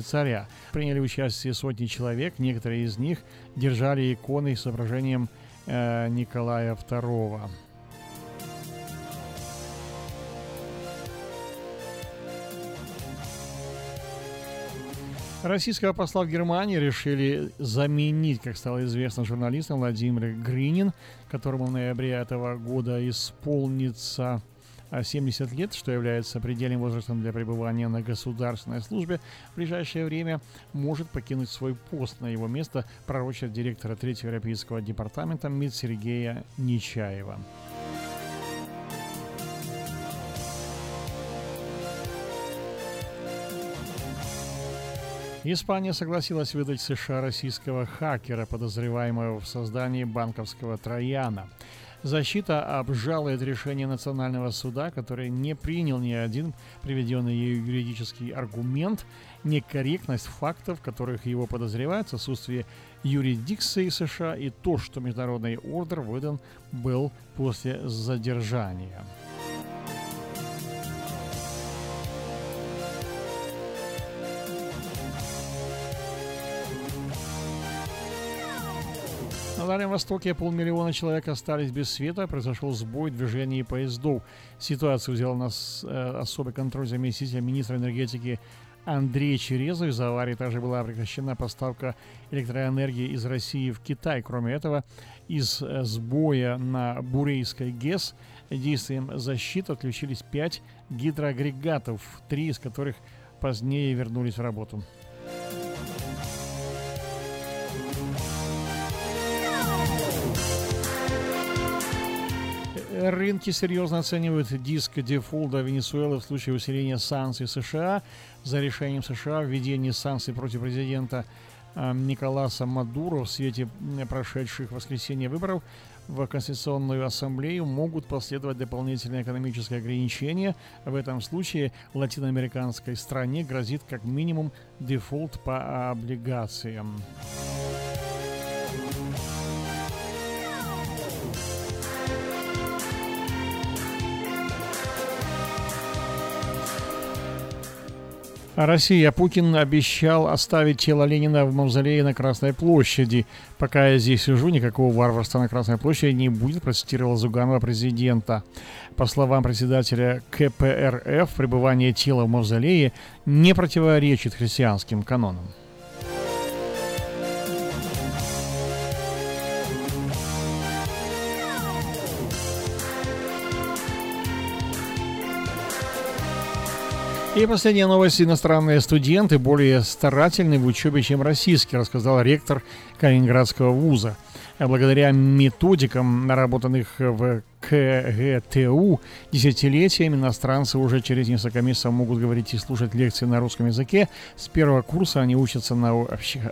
царя. Приняли участие сотни человек, некоторые из них держали иконы с изображением э, Николая II. Российского посла в Германии решили заменить, как стало известно журналистам, Владимир Гринин, которому в ноябре этого года исполнится 70 лет, что является предельным возрастом для пребывания на государственной службе, в ближайшее время может покинуть свой пост. На его место пророчит директора Третьего Европейского департамента МИД Сергея Нечаева. Испания согласилась выдать США российского хакера, подозреваемого в создании банковского трояна. Защита обжалует решение Национального суда, который не принял ни один приведенный ею юридический аргумент, некорректность фактов, которых его подозревают, отсутствие юрисдикции США и то, что международный ордер выдан был после задержания. На Дальнем Востоке полмиллиона человек остались без света, произошел сбой в движении поездов. Ситуацию взял на э, особый контроль заместитель министра энергетики Андрей Черезов. Из-за аварии также была прекращена поставка электроэнергии из России в Китай. Кроме этого, из э, сбоя на Бурейской ГЭС действием защиты отключились пять гидроагрегатов, три из которых позднее вернулись в работу. Рынки серьезно оценивают диск дефолда Венесуэлы в случае усиления санкций США. За решением США о введении санкций против президента а, Николаса Мадуро в свете прошедших воскресенье выборов в Конституционную Ассамблею могут последовать дополнительные экономические ограничения. В этом случае латиноамериканской стране грозит как минимум дефолт по облигациям. Россия. Путин обещал оставить тело Ленина в мавзолее на Красной площади. Пока я здесь сижу, никакого варварства на Красной площади не будет, процитировал Зуганова президента. По словам председателя КПРФ, пребывание тела в мавзолее не противоречит христианским канонам. И последняя новость. Иностранные студенты более старательны в учебе, чем российские, рассказал ректор Калининградского вуза. А благодаря методикам, наработанных в КГТУ десятилетиями, иностранцы уже через несколько месяцев могут говорить и слушать лекции на русском языке. С первого курса они учатся на общих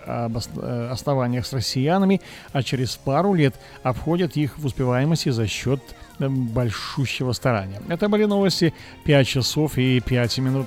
основаниях с россиянами, а через пару лет обходят их в успеваемости за счет большущего старания. Это были новости 5 часов и 5 минут.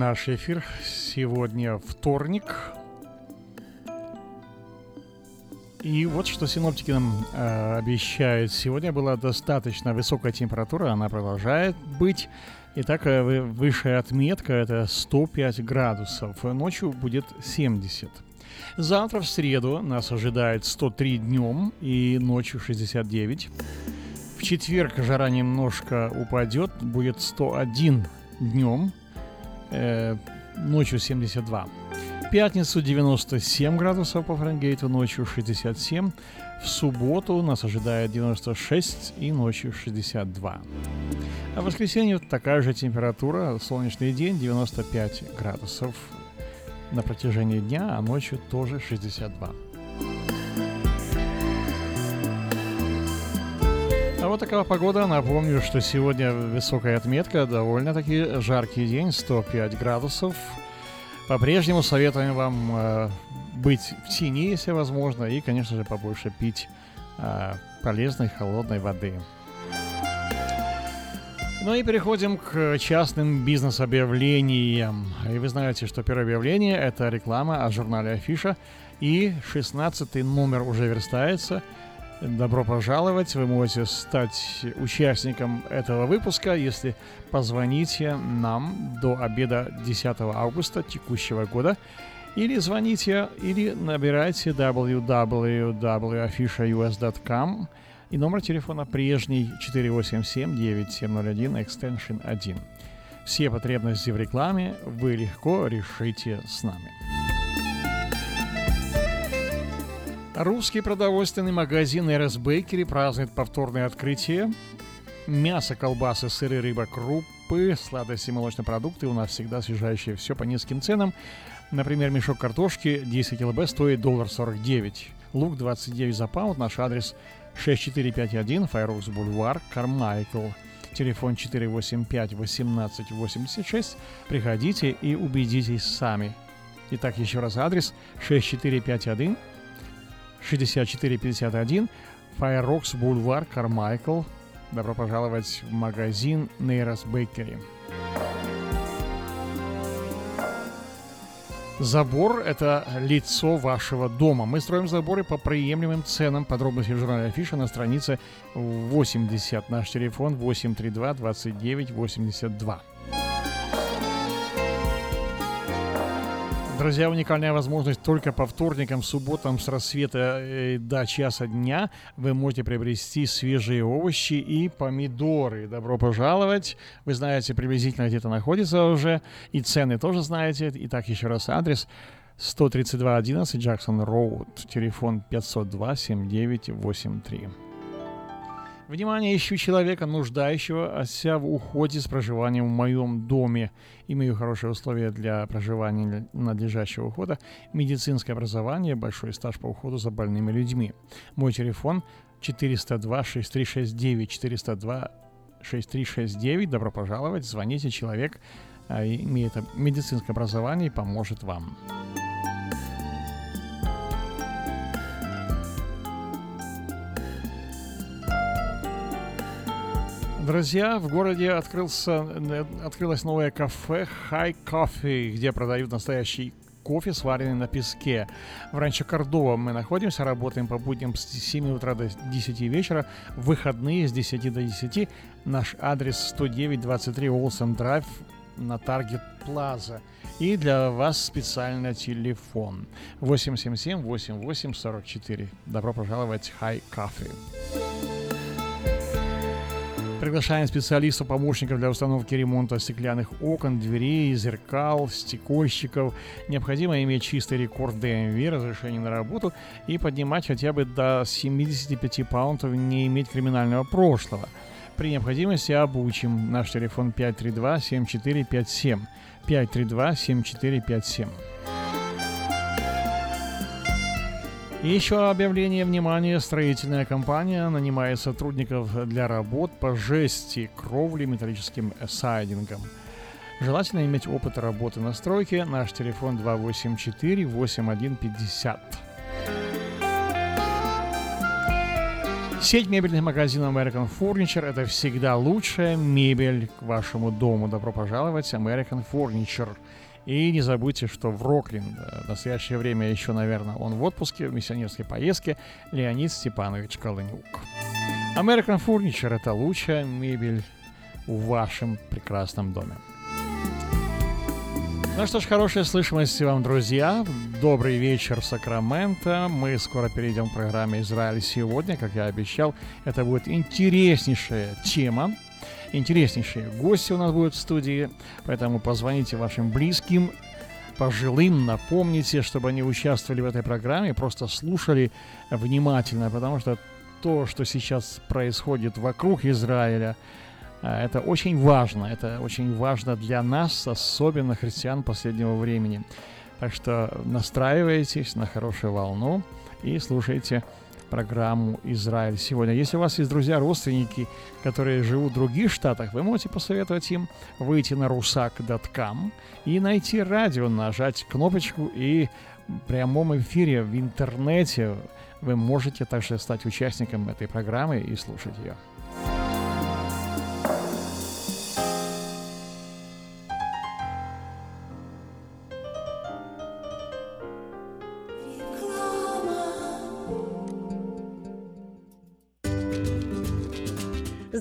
наш эфир. Сегодня вторник. И вот что синоптики нам э, обещают. Сегодня была достаточно высокая температура, она продолжает быть. Итак, э, высшая отметка это 105 градусов. Ночью будет 70. Завтра в среду нас ожидает 103 днем и ночью 69. В четверг жара немножко упадет, будет 101 днем, э, ночью 72. В пятницу 97 градусов по Фаренгейту, ночью 67. В субботу нас ожидает 96 и ночью 62. А в воскресенье такая же температура, солнечный день 95 градусов на протяжении дня, а ночью тоже 62. Вот такая погода. Напомню, что сегодня высокая отметка, довольно-таки жаркий день, 105 градусов. По-прежнему советуем вам э, быть в тени, если возможно, и, конечно же, побольше пить э, полезной холодной воды. Ну и переходим к частным бизнес-объявлениям. И вы знаете, что первое объявление – это реклама о журнале Афиша. И 16 номер уже верстается – Добро пожаловать! Вы можете стать участником этого выпуска, если позвоните нам до обеда 10 августа текущего года или звоните, или набирайте www.afishaus.com и номер телефона прежний 487-9701 extension 1. Все потребности в рекламе вы легко решите с нами. Русский продовольственный магазин Эрес Бейкери празднует повторное открытие. Мясо, колбасы, сыры, рыба, крупы, сладости, молочные продукты. У нас всегда освежающие все по низким ценам. Например, мешок картошки 10 килобе стоит доллар 49. Лук 29 за паунд. Наш адрес 6451 Файрокс Бульвар, Кармайкл. Телефон 485-1886. Приходите и убедитесь сами. Итак, еще раз адрес 6451 6451 Fireworks Бульвар, Кармайкл. Добро пожаловать в магазин Нейрос Бейкери. Забор – это лицо вашего дома. Мы строим заборы по приемлемым ценам. Подробности в журнале Афиша на странице 80. Наш телефон 832 29 82. Друзья, уникальная возможность только по вторникам, субботам с рассвета э, до часа дня вы можете приобрести свежие овощи и помидоры. Добро пожаловать. Вы знаете приблизительно где это находится уже. И цены тоже знаете. Итак, еще раз адрес. 132.11 Джексон Роуд. Телефон 502 7983. Внимание, ищу человека, нуждающегося в уходе с проживанием в моем доме. Имею хорошие условия для проживания надлежащего ухода, медицинское образование, большой стаж по уходу за больными людьми. Мой телефон 402-6369, 402-6369. Добро пожаловать, звоните, человек а, имеет медицинское образование и поможет вам. Друзья, в городе открылся, открылось новое кафе High Coffee, где продают настоящий кофе, сваренный на песке. В ранчо Кордова мы находимся, работаем по будням с 7 утра до 10 вечера, выходные с 10 до 10. Наш адрес 10923 Олсен Драйв на Таргет Плаза. И для вас специально телефон 877-8844. Добро пожаловать в High Coffee. Приглашаем специалистов, помощников для установки ремонта стеклянных окон, дверей, зеркал, стекольщиков. Необходимо иметь чистый рекорд ДМВ, разрешение на работу и поднимать хотя бы до 75 паунтов, не иметь криминального прошлого. При необходимости обучим. Наш телефон 532-7457. 532-7457. Еще объявление внимания. Строительная компания нанимает сотрудников для работ по жести, кровли, металлическим сайдингом. Желательно иметь опыт работы на стройке. Наш телефон 284-8150. Сеть мебельных магазинов American Furniture – это всегда лучшая мебель к вашему дому. Добро пожаловать, American Furniture – и не забудьте, что в Рокленд в настоящее время еще, наверное, он в отпуске, в миссионерской поездке, Леонид Степанович Колынюк. American Furniture – это лучшая мебель в вашем прекрасном доме. Ну что ж, хорошая слышимость вам, друзья. Добрый вечер, Сакраменто. Мы скоро перейдем к программе «Израиль сегодня». Как я обещал, это будет интереснейшая тема интереснейшие гости у нас будут в студии, поэтому позвоните вашим близким, пожилым, напомните, чтобы они участвовали в этой программе, просто слушали внимательно, потому что то, что сейчас происходит вокруг Израиля, э, это очень важно, это очень важно для нас, особенно христиан последнего времени. Так что настраивайтесь на хорошую волну и слушайте программу «Израиль сегодня». Если у вас есть друзья, родственники, которые живут в других штатах, вы можете посоветовать им выйти на rusak.com и найти радио, нажать кнопочку и в прямом эфире в интернете вы можете также стать участником этой программы и слушать ее.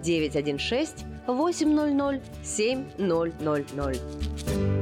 916 800 7000.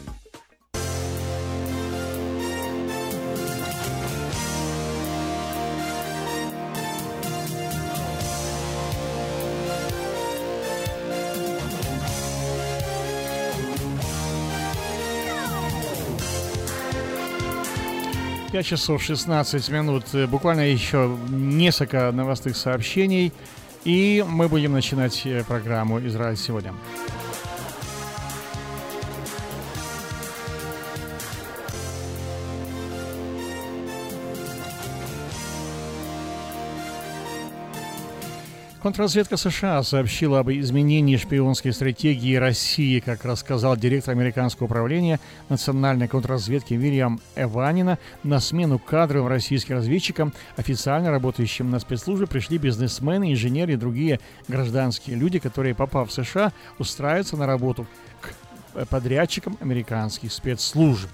5 часов 16 минут. Буквально еще несколько новостных сообщений. И мы будем начинать э, программу «Израиль сегодня». Контрразведка США сообщила об изменении шпионской стратегии России, как рассказал директор американского управления национальной контрразведки Вильям Эванина. На смену кадровым российским разведчикам, официально работающим на спецслужбе, пришли бизнесмены, инженеры и другие гражданские люди, которые, попав в США, устраиваются на работу к подрядчикам американских спецслужб.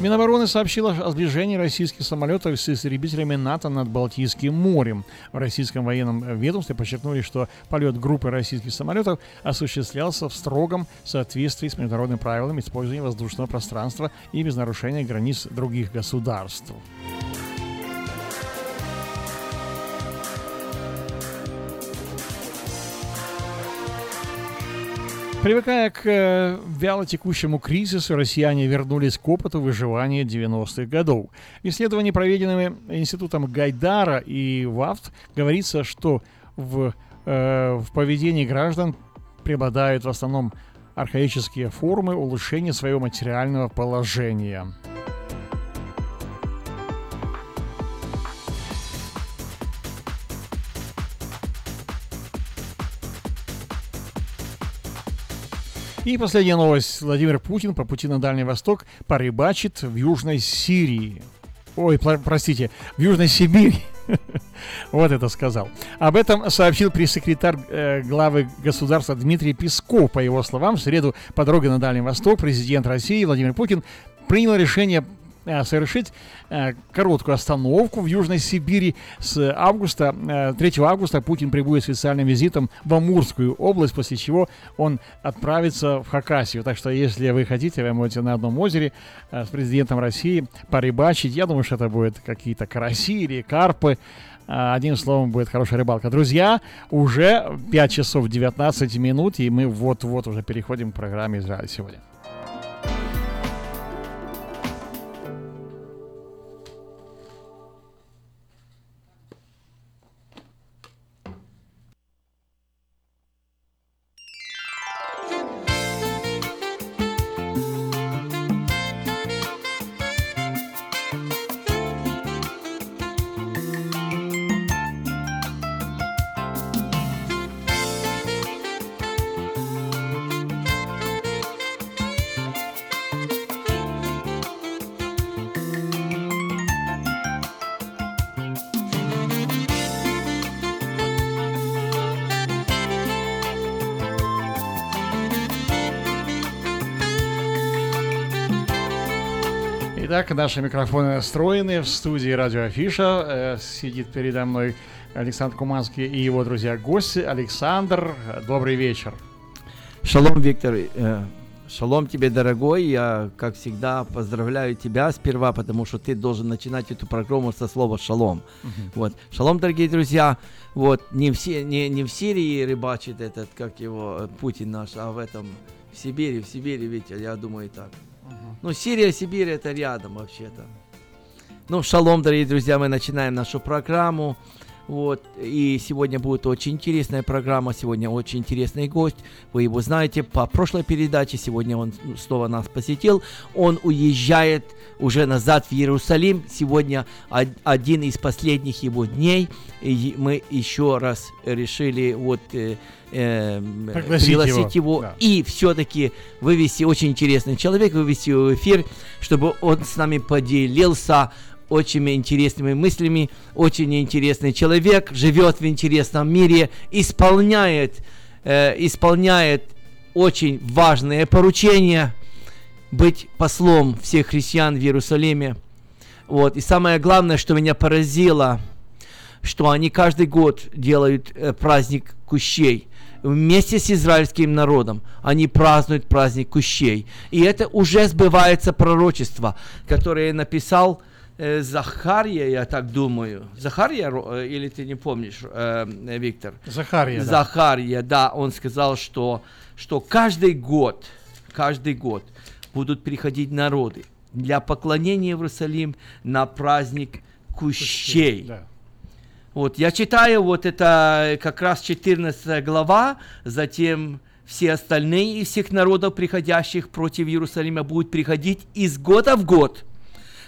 Минобороны сообщила о сближении российских самолетов с истребителями НАТО над Балтийским морем. В российском военном ведомстве подчеркнули, что полет группы российских самолетов осуществлялся в строгом соответствии с международными правилами использования воздушного пространства и без нарушения границ других государств. Привыкая к э, вялотекущему кризису, россияне вернулись к опыту выживания 90-х годов. В исследовании, проведенном Институтом Гайдара и ВАФТ, говорится, что в, э, в поведении граждан преобладают в основном архаические формы улучшения своего материального положения. И последняя новость. Владимир Путин по пути на Дальний Восток порыбачит в Южной Сирии. Ой, простите, в Южной Сибири. Вот это сказал. Об этом сообщил пресс-секретарь э, главы государства Дмитрий Песков. По его словам, в среду по дороге на Дальний Восток президент России Владимир Путин принял решение совершить э, короткую остановку в Южной Сибири с августа, 3 э, августа Путин прибудет с официальным визитом в Амурскую область, после чего он отправится в Хакасию. Так что, если вы хотите, вы можете на одном озере с президентом России порыбачить. Я думаю, что это будет какие-то караси или карпы. Одним словом, будет хорошая рыбалка. Друзья, уже 5 часов 19 минут, и мы вот-вот уже переходим к программе «Израиль сегодня». Итак, наши микрофоны настроены. В студии Радио Афиша э, сидит передо мной Александр Куманский и его друзья-гости. Александр, добрый вечер. Шалом, Виктор. Э, шалом тебе, дорогой. Я, как всегда, поздравляю тебя сперва, потому что ты должен начинать эту программу со слова шалом. Uh-huh. Вот. Шалом, дорогие друзья. Вот не, все, не, не в Сирии рыбачит этот, как его, Путин наш, а в этом, в Сибири, в Сибири, ведь я думаю так. Ну, Сирия, Сибирь это рядом вообще-то. Ну, шалом, дорогие друзья, мы начинаем нашу программу. Вот, и сегодня будет очень интересная программа, сегодня очень интересный гость. Вы его знаете по прошлой передаче, сегодня он снова нас посетил. Он уезжает уже назад в Иерусалим. Сегодня один из последних его дней. И мы еще раз решили вот э, э, пригласить его, его да. и все-таки вывести очень интересный человек, вывести его в эфир, чтобы он с нами поделился очень интересными мыслями, очень интересный человек, живет в интересном мире, исполняет, э, исполняет очень важные поручения, быть послом всех христиан в Иерусалиме. Вот. И самое главное, что меня поразило, что они каждый год делают э, праздник кущей. Вместе с израильским народом они празднуют праздник кущей. И это уже сбывается пророчество, которое написал э, Захария, я так думаю. Захария, э, или ты не помнишь, э, Виктор? Захария, да. Захария, да. Он сказал, что, что каждый год, каждый год будут приходить народы, для поклонения в Иерусалим на праздник кущей. Да. Вот, я читаю, вот это как раз 14 глава, затем все остальные из всех народов, приходящих против Иерусалима, будут приходить из года в год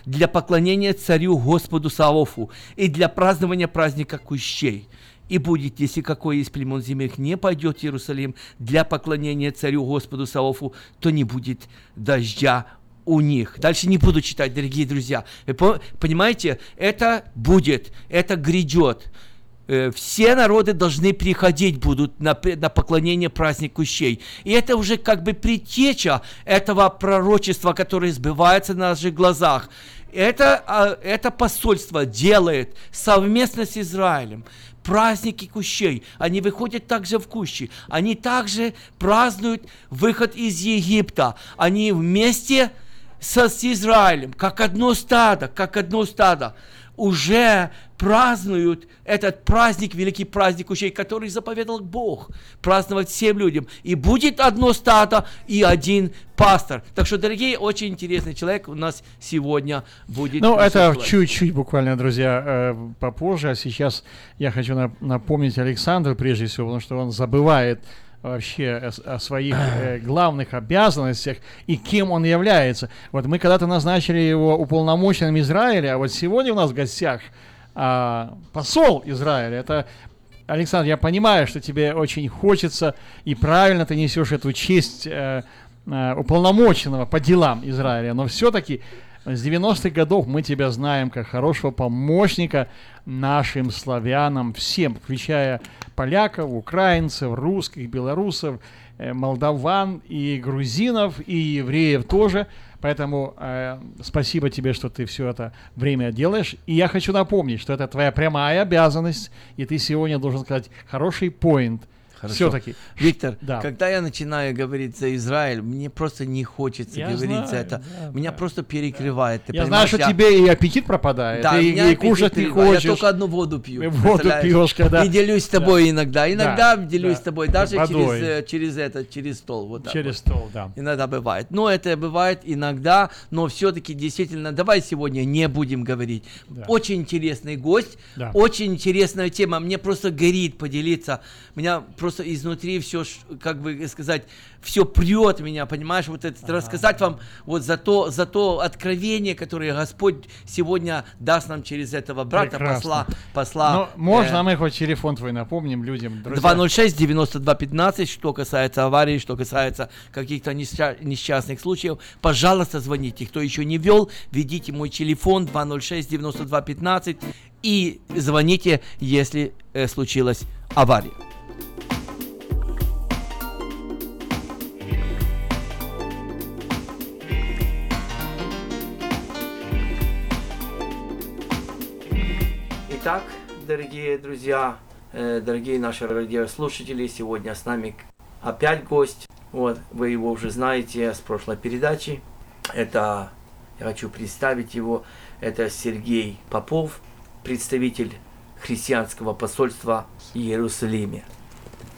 для поклонения царю Господу Савофу и для празднования праздника кущей. И будет, если какой из племен земных не пойдет в Иерусалим для поклонения царю Господу Савофу, то не будет дождя у них. Дальше не буду читать, дорогие друзья. Вы понимаете, это будет, это грядет. Э, все народы должны приходить будут на, на поклонение праздник кущей. И это уже как бы предтеча этого пророчества, которое сбывается на наших глазах. Это, а, это посольство делает совместно с Израилем праздники кущей. Они выходят также в кущи. Они также празднуют выход из Египта. Они вместе со, с Израилем, как одно стадо, как одно стадо, уже празднуют этот праздник, великий праздник ущей, который заповедал Бог, праздновать всем людям. И будет одно стадо и один пастор. Так что, дорогие, очень интересный человек у нас сегодня будет. Ну, это чуть-чуть буквально, друзья, э, попозже. А сейчас я хочу напомнить Александру, прежде всего, потому что он забывает вообще о, о своих э, главных обязанностях и кем он является. Вот мы когда-то назначили его уполномоченным Израиля, а вот сегодня у нас в гостях э, посол Израиля. Это Александр, я понимаю, что тебе очень хочется и правильно ты несешь эту честь э, э, уполномоченного по делам Израиля, но все-таки с 90-х годов мы тебя знаем как хорошего помощника нашим славянам, всем, включая поляков, украинцев, русских, белорусов, э, молдаван и грузинов, и евреев тоже. Поэтому э, спасибо тебе, что ты все это время делаешь. И я хочу напомнить, что это твоя прямая обязанность, и ты сегодня должен сказать хороший поинт – Хорошо. Все-таки. Виктор, да. когда я начинаю говорить за Израиль, мне просто не хочется я говорить знаю, за это. Да, меня да. просто перекрывает. Ты я знаю, что я... тебе и аппетит пропадает, да, и, и кушать не хочешь. Я только одну воду пью. Воду пьешь, когда... И делюсь с тобой да. иногда. Иногда да, делюсь да. с тобой, даже через, э, через, это, через стол. Вот через вот. стол, да. Иногда бывает. Но это бывает иногда, но все-таки действительно, давай сегодня не будем говорить. Да. Очень интересный гость, да. очень интересная тема. Мне просто горит поделиться. Меня просто изнутри все, как бы сказать, все прет меня, понимаешь, вот это ага. рассказать вам вот за то, за то откровение, которое Господь сегодня даст нам через этого брата, Прекрасно. посла, посла. Но ну, можно э, мы хоть телефон твой напомним людям, друзья? 206 92 15, что касается аварии, что касается каких-то несчастных случаев, пожалуйста, звоните. Кто еще не вел, введите мой телефон 206 92 15 и звоните, если э, случилась авария. Итак, дорогие друзья, э, дорогие наши радиослушатели, сегодня с нами опять гость. Вот, вы его уже знаете с прошлой передачи. Это, я хочу представить его, это Сергей Попов, представитель христианского посольства в Иерусалиме.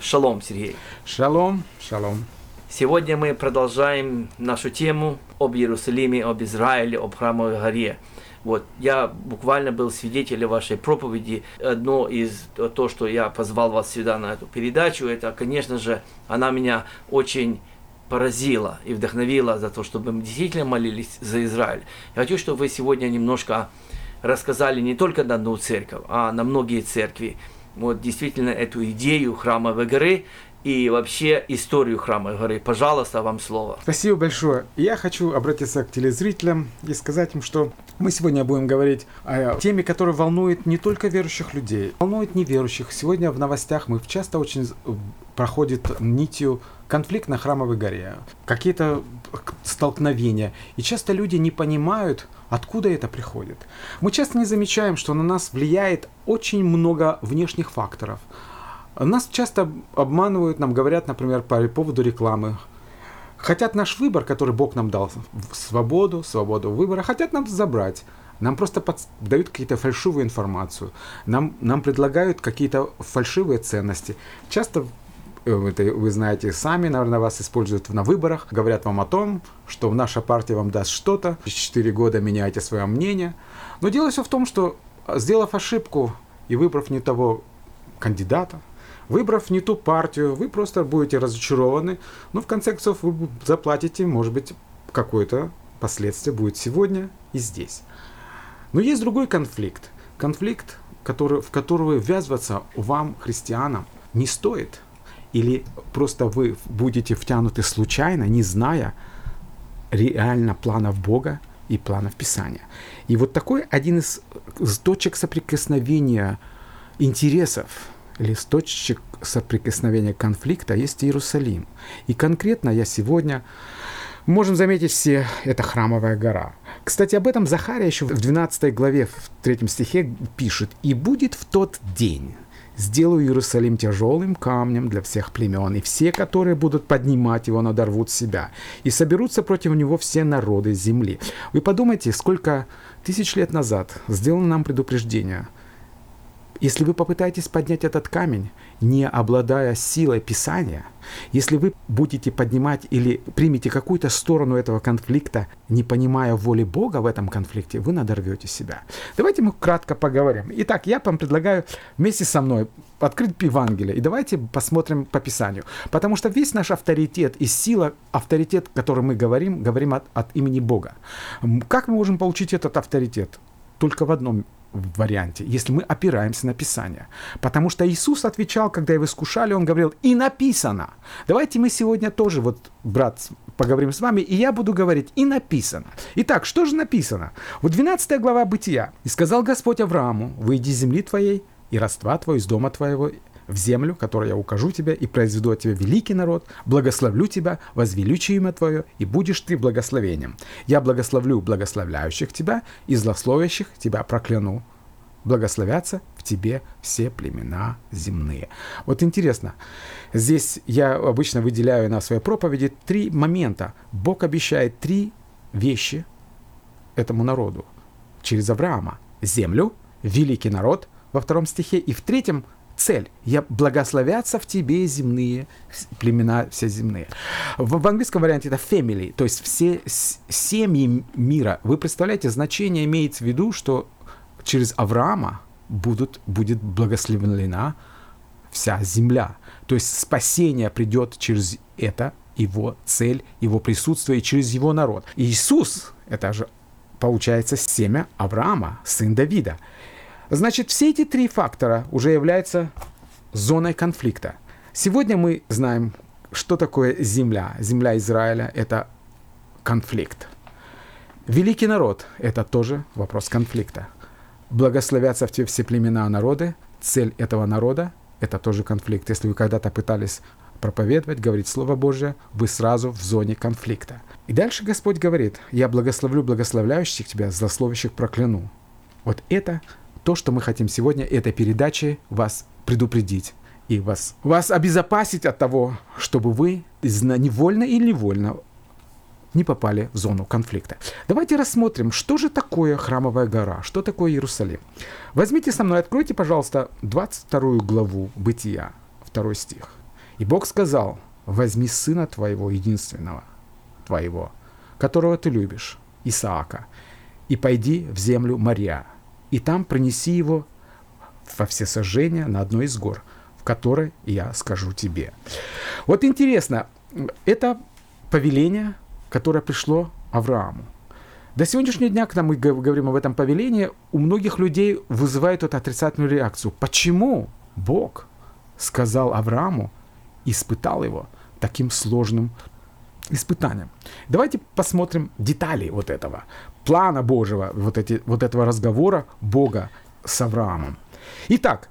Шалом, Сергей. Шалом, шалом. Сегодня мы продолжаем нашу тему об Иерусалиме, об Израиле, об храмовой горе – вот, я буквально был свидетелем вашей проповеди. Одно из то, что я позвал вас сюда на эту передачу, это, конечно же, она меня очень поразила и вдохновила за то, чтобы мы действительно молились за Израиль. Я хочу, чтобы вы сегодня немножко рассказали не только на одну церковь, а на многие церкви. Вот действительно эту идею храмовой горы и вообще историю храма горы. Пожалуйста, вам слово. Спасибо большое. Я хочу обратиться к телезрителям и сказать им, что мы сегодня будем говорить о теме, которая волнует не только верующих людей, волнует неверующих. Сегодня в новостях мы часто очень проходит нитью конфликт на Храмовой горе, какие-то столкновения. И часто люди не понимают, откуда это приходит. Мы часто не замечаем, что на нас влияет очень много внешних факторов – нас часто обманывают, нам говорят, например, по поводу рекламы. Хотят наш выбор, который Бог нам дал, свободу, свободу выбора, хотят нам забрать. Нам просто под... дают какие-то фальшивую информацию. Нам, нам предлагают какие-то фальшивые ценности. Часто э, это вы знаете сами, наверное, вас используют на выборах, говорят вам о том, что наша партия вам даст что-то, через 4 года меняйте свое мнение. Но дело все в том, что сделав ошибку и выбрав не того кандидата, выбрав не ту партию, вы просто будете разочарованы, но в конце концов вы заплатите, может быть, какое-то последствие будет сегодня и здесь. Но есть другой конфликт. Конфликт, который, в который ввязываться вам, христианам, не стоит. Или просто вы будете втянуты случайно, не зная реально планов Бога и планов Писания. И вот такой один из точек соприкосновения интересов точек соприкосновения конфликта есть Иерусалим. И конкретно я сегодня можем заметить все, это храмовая гора. Кстати, об этом Захария еще в 12 главе, в 3 стихе пишет. «И будет в тот день, сделаю Иерусалим тяжелым камнем для всех племен, и все, которые будут поднимать его, надорвут себя, и соберутся против него все народы земли». Вы подумайте, сколько тысяч лет назад сделано нам предупреждение – если вы попытаетесь поднять этот камень, не обладая силой Писания, если вы будете поднимать или примете какую-то сторону этого конфликта, не понимая воли Бога в этом конфликте, вы надорвете себя. Давайте мы кратко поговорим. Итак, я вам предлагаю вместе со мной открыть Евангелие и давайте посмотрим по Писанию. Потому что весь наш авторитет и сила, авторитет, который мы говорим, говорим от, от имени Бога. Как мы можем получить этот авторитет? Только в одном варианте, если мы опираемся на Писание. Потому что Иисус отвечал, когда его искушали, он говорил, и написано. Давайте мы сегодня тоже, вот, брат, поговорим с вами, и я буду говорить, и написано. Итак, что же написано? Вот 12 глава Бытия. «И сказал Господь Аврааму, выйди из земли твоей, и родства твоего, из дома твоего, в землю, которую я укажу тебе, и произведу от тебя великий народ, благословлю тебя, возвеличу имя твое, и будешь ты благословением. Я благословлю благословляющих тебя, и злословящих тебя прокляну. Благословятся в тебе все племена земные. Вот интересно, здесь я обычно выделяю на своей проповеди три момента. Бог обещает три вещи этому народу через Авраама. Землю, великий народ во втором стихе, и в третьем цель. Я благословятся в тебе земные племена все земные. В, в английском варианте это family, то есть все семьи мира. Вы представляете, значение имеется в виду, что через Авраама будут, будет благословлена вся земля. То есть спасение придет через это, его цель, его присутствие, через его народ. Иисус, это же получается семя Авраама, сын Давида. Значит, все эти три фактора уже являются зоной конфликта. Сегодня мы знаем, что такое земля. Земля Израиля – это конфликт. Великий народ – это тоже вопрос конфликта. Благословятся в те все племена народы. Цель этого народа – это тоже конфликт. Если вы когда-то пытались проповедовать, говорить Слово Божье, вы сразу в зоне конфликта. И дальше Господь говорит, «Я благословлю благословляющих тебя, злословящих прокляну». Вот это то, что мы хотим сегодня этой передачей вас предупредить и вас, вас обезопасить от того, чтобы вы невольно или невольно не попали в зону конфликта. Давайте рассмотрим, что же такое храмовая гора, что такое Иерусалим. Возьмите со мной, откройте, пожалуйста, 22 главу Бытия, 2 стих. «И Бог сказал, возьми сына твоего единственного, твоего, которого ты любишь, Исаака, и пойди в землю Мария, и там принеси его во все сожжения на одной из гор, в которой я скажу тебе. Вот интересно, это повеление, которое пришло Аврааму. До сегодняшнего дня, когда мы говорим об этом повелении, у многих людей вызывает эту отрицательную реакцию. Почему Бог сказал Аврааму, испытал его таким сложным испытанием? Давайте посмотрим детали вот этого плана Божьего, вот, эти, вот этого разговора Бога с Авраамом. Итак,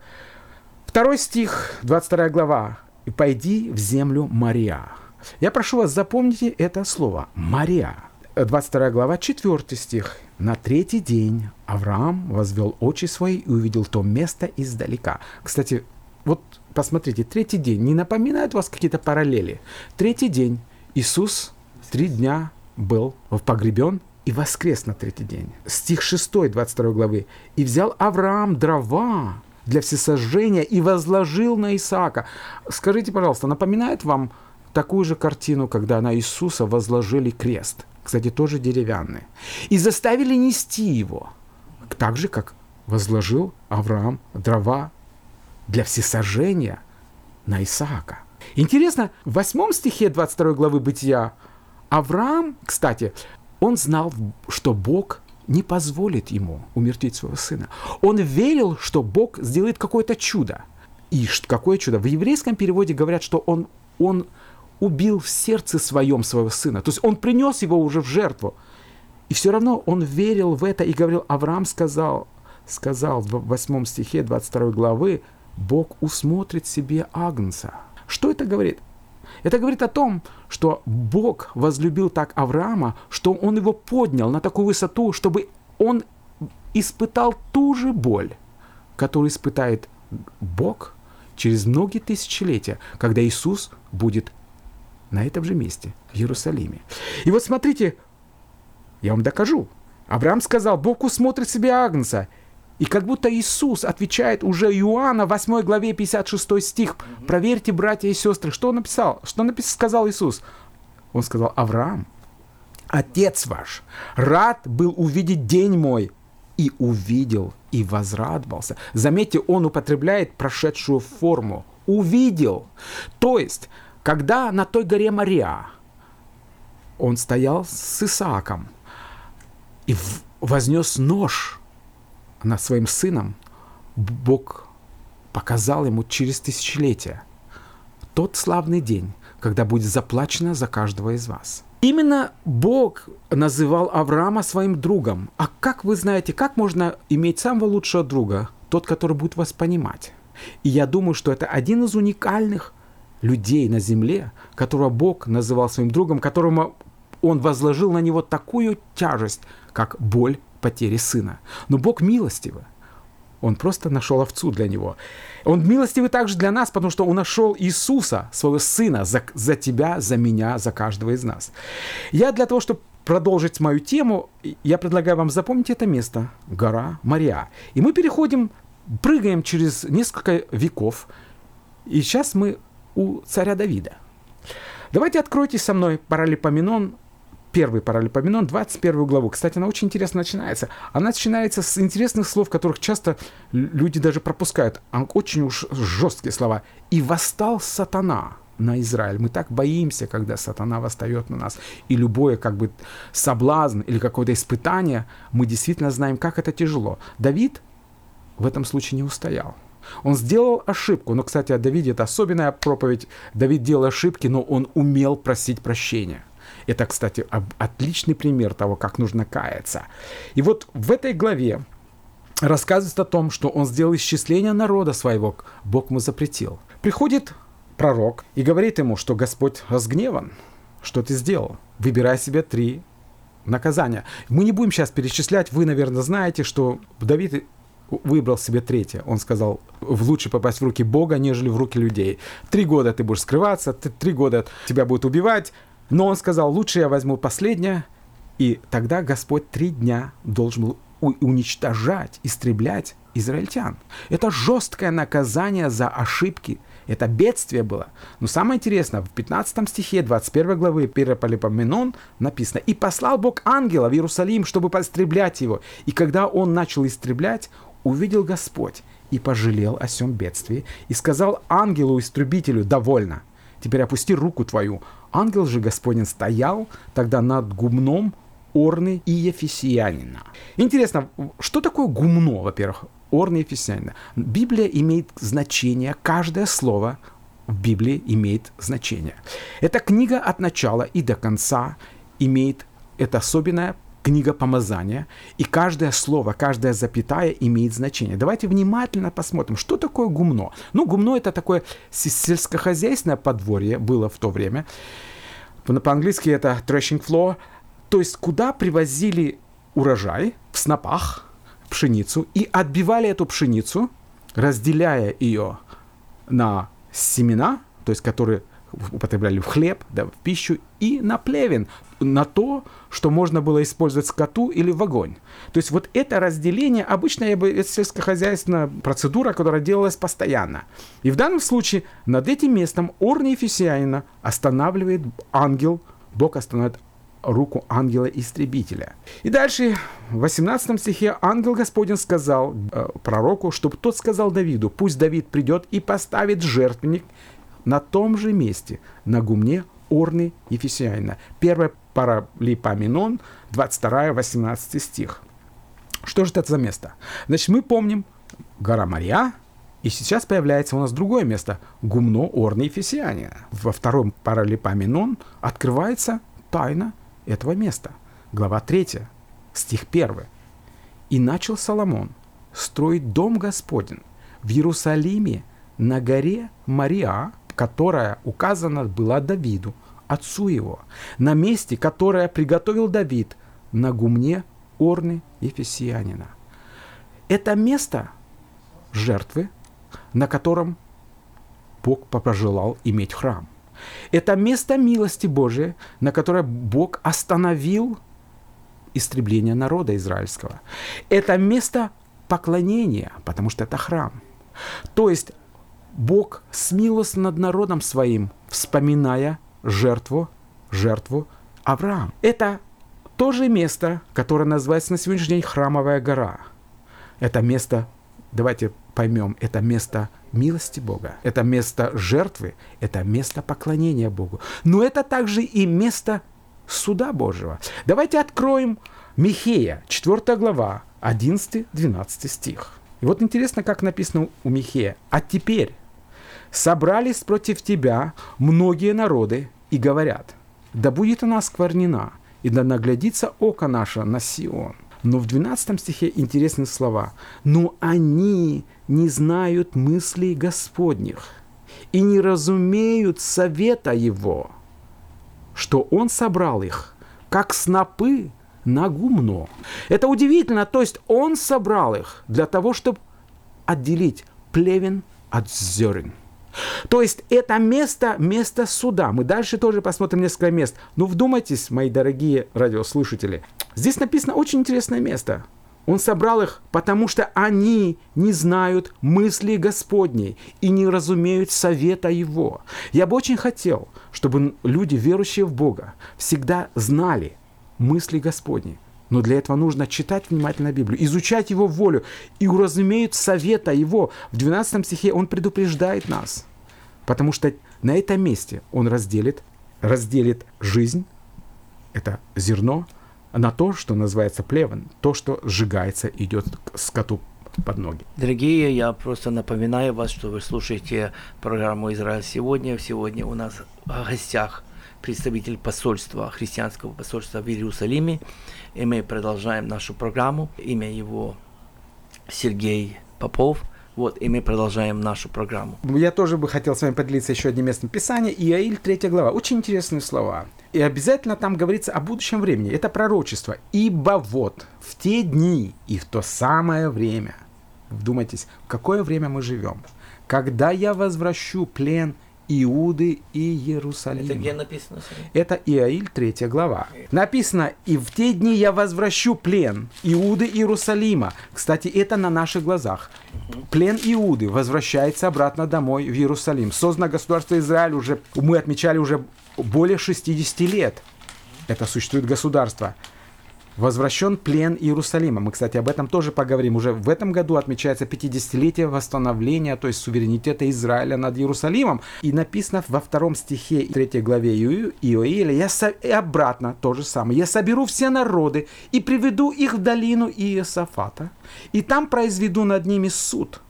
второй стих, 22 глава. «И пойди в землю Мария». Я прошу вас, запомните это слово «Мария». 22 глава, 4 стих. «На третий день Авраам возвел очи свои и увидел то место издалека». Кстати, вот посмотрите, третий день. Не напоминает вас какие-то параллели? Третий день. Иисус три дня был погребен и воскрес на третий день. Стих 6, 22 главы. «И взял Авраам дрова для всесожжения и возложил на Исаака. Скажите, пожалуйста, напоминает вам такую же картину, когда на Иисуса возложили крест, кстати, тоже деревянный, и заставили нести его, так же, как возложил Авраам дрова для всесожжения на Исаака. Интересно, в 8 стихе 22 главы Бытия Авраам, кстати, он знал, что Бог не позволит ему умертвить своего сына. Он верил, что Бог сделает какое-то чудо. И какое чудо? В еврейском переводе говорят, что он, он убил в сердце своем своего сына. То есть он принес его уже в жертву. И все равно он верил в это и говорил, Авраам сказал, сказал в 8 стихе 22 главы, Бог усмотрит себе Агнца. Что это говорит? Это говорит о том, что Бог возлюбил так Авраама, что он его поднял на такую высоту, чтобы он испытал ту же боль, которую испытает Бог через многие тысячелетия, когда Иисус будет на этом же месте, в Иерусалиме. И вот смотрите, я вам докажу. Авраам сказал, Бог усмотрит себе Агнца. И как будто Иисус отвечает уже Иоанна, 8 главе 56 стих. Проверьте, братья и сестры, что он написал? Что написал, сказал Иисус? Он сказал, Авраам, отец ваш, рад был увидеть день мой, и увидел, и возрадовался. Заметьте, он употребляет прошедшую форму. Увидел. То есть, когда на той горе Мария он стоял с Исааком и вознес нож над своим сыном, Бог показал ему через тысячелетия тот славный день, когда будет заплачено за каждого из вас. Именно Бог называл Авраама своим другом. А как вы знаете, как можно иметь самого лучшего друга? Тот, который будет вас понимать. И я думаю, что это один из уникальных людей на земле, которого Бог называл своим другом, которому он возложил на него такую тяжесть, как боль потери сына. Но Бог милостивый. Он просто нашел овцу для него. Он милостивый также для нас, потому что он нашел Иисуса, своего сына, за, за тебя, за меня, за каждого из нас. Я для того, чтобы продолжить мою тему, я предлагаю вам запомнить это место. Гора Мария. И мы переходим, прыгаем через несколько веков. И сейчас мы у царя Давида. Давайте откройте со мной паралипоменон, первый паралипоменон, 21 главу. Кстати, она очень интересно начинается. Она начинается с интересных слов, которых часто люди даже пропускают. Очень уж жесткие слова. «И восстал сатана» на Израиль. Мы так боимся, когда сатана восстает на нас. И любое как бы соблазн или какое-то испытание, мы действительно знаем, как это тяжело. Давид в этом случае не устоял. Он сделал ошибку. Но, кстати, о Давиде это особенная проповедь. Давид делал ошибки, но он умел просить прощения. Это, кстати, отличный пример того, как нужно каяться. И вот в этой главе рассказывается о том, что он сделал исчисление народа своего, Бог ему запретил. Приходит пророк и говорит ему, что Господь разгневан. Что ты сделал? Выбирай себе три наказания. Мы не будем сейчас перечислять, вы, наверное, знаете, что Давид выбрал себе третье. Он сказал, в лучше попасть в руки Бога, нежели в руки людей. Три года ты будешь скрываться, три года тебя будут убивать. Но он сказал, лучше я возьму последнее. И тогда Господь три дня должен был уничтожать, истреблять израильтян. Это жесткое наказание за ошибки. Это бедствие было. Но самое интересное, в 15 стихе 21 главы Пирополипоменон написано «И послал Бог ангела в Иерусалим, чтобы поистреблять его. И когда он начал истреблять, увидел Господь и пожалел о сем бедствии, и сказал ангелу-истребителю, довольно, теперь опусти руку твою. Ангел же Господень стоял тогда над гумном Орны и Ефесиянина. Интересно, что такое гумно, во-первых? Орны и Ефесиянина. Библия имеет значение, каждое слово в Библии имеет значение. Эта книга от начала и до конца имеет это особенное книга помазания, и каждое слово, каждая запятая имеет значение. Давайте внимательно посмотрим, что такое гумно. Ну, гумно это такое сельскохозяйственное подворье было в то время. По-английски это threshing floor, то есть куда привозили урожай в снопах, пшеницу, и отбивали эту пшеницу, разделяя ее на семена, то есть которые употребляли в хлеб, да, в пищу, и на плевен, на то, что можно было использовать скоту или в огонь. То есть вот это разделение, обычно я бы, это сельскохозяйственная процедура, которая делалась постоянно. И в данном случае над этим местом Орни Ефесианина останавливает ангел, Бог останавливает руку ангела-истребителя. И дальше, в 18 стихе, ангел Господень сказал э, пророку, чтобы тот сказал Давиду, пусть Давид придет и поставит жертвенник на том же месте, на гумне Орны Ефесианина. Первая Паралипоменон, 22, 18 стих. Что же это за место? Значит, мы помним гора Мария, и сейчас появляется у нас другое место – гумно Орны Ефесианина. Во втором Паралипоменон открывается тайна этого места. Глава 3, стих 1. «И начал Соломон строить дом Господень в Иерусалиме на горе Мария, которая указана была Давиду, отцу его, на месте, которое приготовил Давид, на гумне Орны Ефесианина. Это место жертвы, на котором Бог пожелал иметь храм. Это место милости Божией, на которое Бог остановил истребление народа израильского. Это место поклонения, потому что это храм. То есть Бог смилостся над народом своим, вспоминая жертву, жертву Авраам. Это то же место, которое называется на сегодняшний день Храмовая гора. Это место, давайте поймем, это место милости Бога, это место жертвы, это место поклонения Богу. Но это также и место суда Божьего. Давайте откроем Михея, 4 глава, 11-12 стих. И вот интересно, как написано у Михея. «А теперь собрались против тебя многие народы и говорят, да будет она сквернена, и да наглядится око наше на Сион». Но в 12 стихе интересные слова. «Но они не знают мыслей Господних и не разумеют совета Его, что Он собрал их, как снопы на гумно». Это удивительно, то есть Он собрал их для того, чтобы отделить плевен от зерен. То есть это место, место суда. Мы дальше тоже посмотрим несколько мест. Но вдумайтесь, мои дорогие радиослушатели. Здесь написано очень интересное место. Он собрал их, потому что они не знают мысли Господней и не разумеют совета Его. Я бы очень хотел, чтобы люди, верующие в Бога, всегда знали мысли Господни. Но для этого нужно читать внимательно Библию, изучать Его волю и уразумеют совета Его. В 12 стихе Он предупреждает нас, потому что на этом месте Он разделит, разделит жизнь, это зерно, на то, что называется плеван, то, что сжигается, идет к скоту под ноги. Дорогие, я просто напоминаю вас, что вы слушаете программу «Израиль сегодня». Сегодня у нас в гостях представитель посольства, христианского посольства в Иерусалиме. И мы продолжаем нашу программу. Имя его Сергей Попов. Вот, и мы продолжаем нашу программу. Я тоже бы хотел с вами поделиться еще одним местом Писания. Иаиль, 3 глава. Очень интересные слова. И обязательно там говорится о будущем времени. Это пророчество. «Ибо вот в те дни и в то самое время». Вдумайтесь, в какое время мы живем. «Когда я возвращу плен Иуды и Иерусалима. Это где написано? Это Иаиль, 3 глава. Написано, и в те дни я возвращу плен Иуды Иерусалима. Кстати, это на наших глазах. Плен Иуды возвращается обратно домой в Иерусалим. Создано государство Израиль уже, мы отмечали уже более 60 лет. Это существует государство возвращен плен Иерусалима. Мы, кстати, об этом тоже поговорим. Уже в этом году отмечается 50-летие восстановления, то есть суверенитета Израиля над Иерусалимом. И написано во втором стихе 3 главе Иоиля, я со... и обратно то же самое. «Я соберу все народы и приведу их в долину Иосафата, и там произведу над ними суд».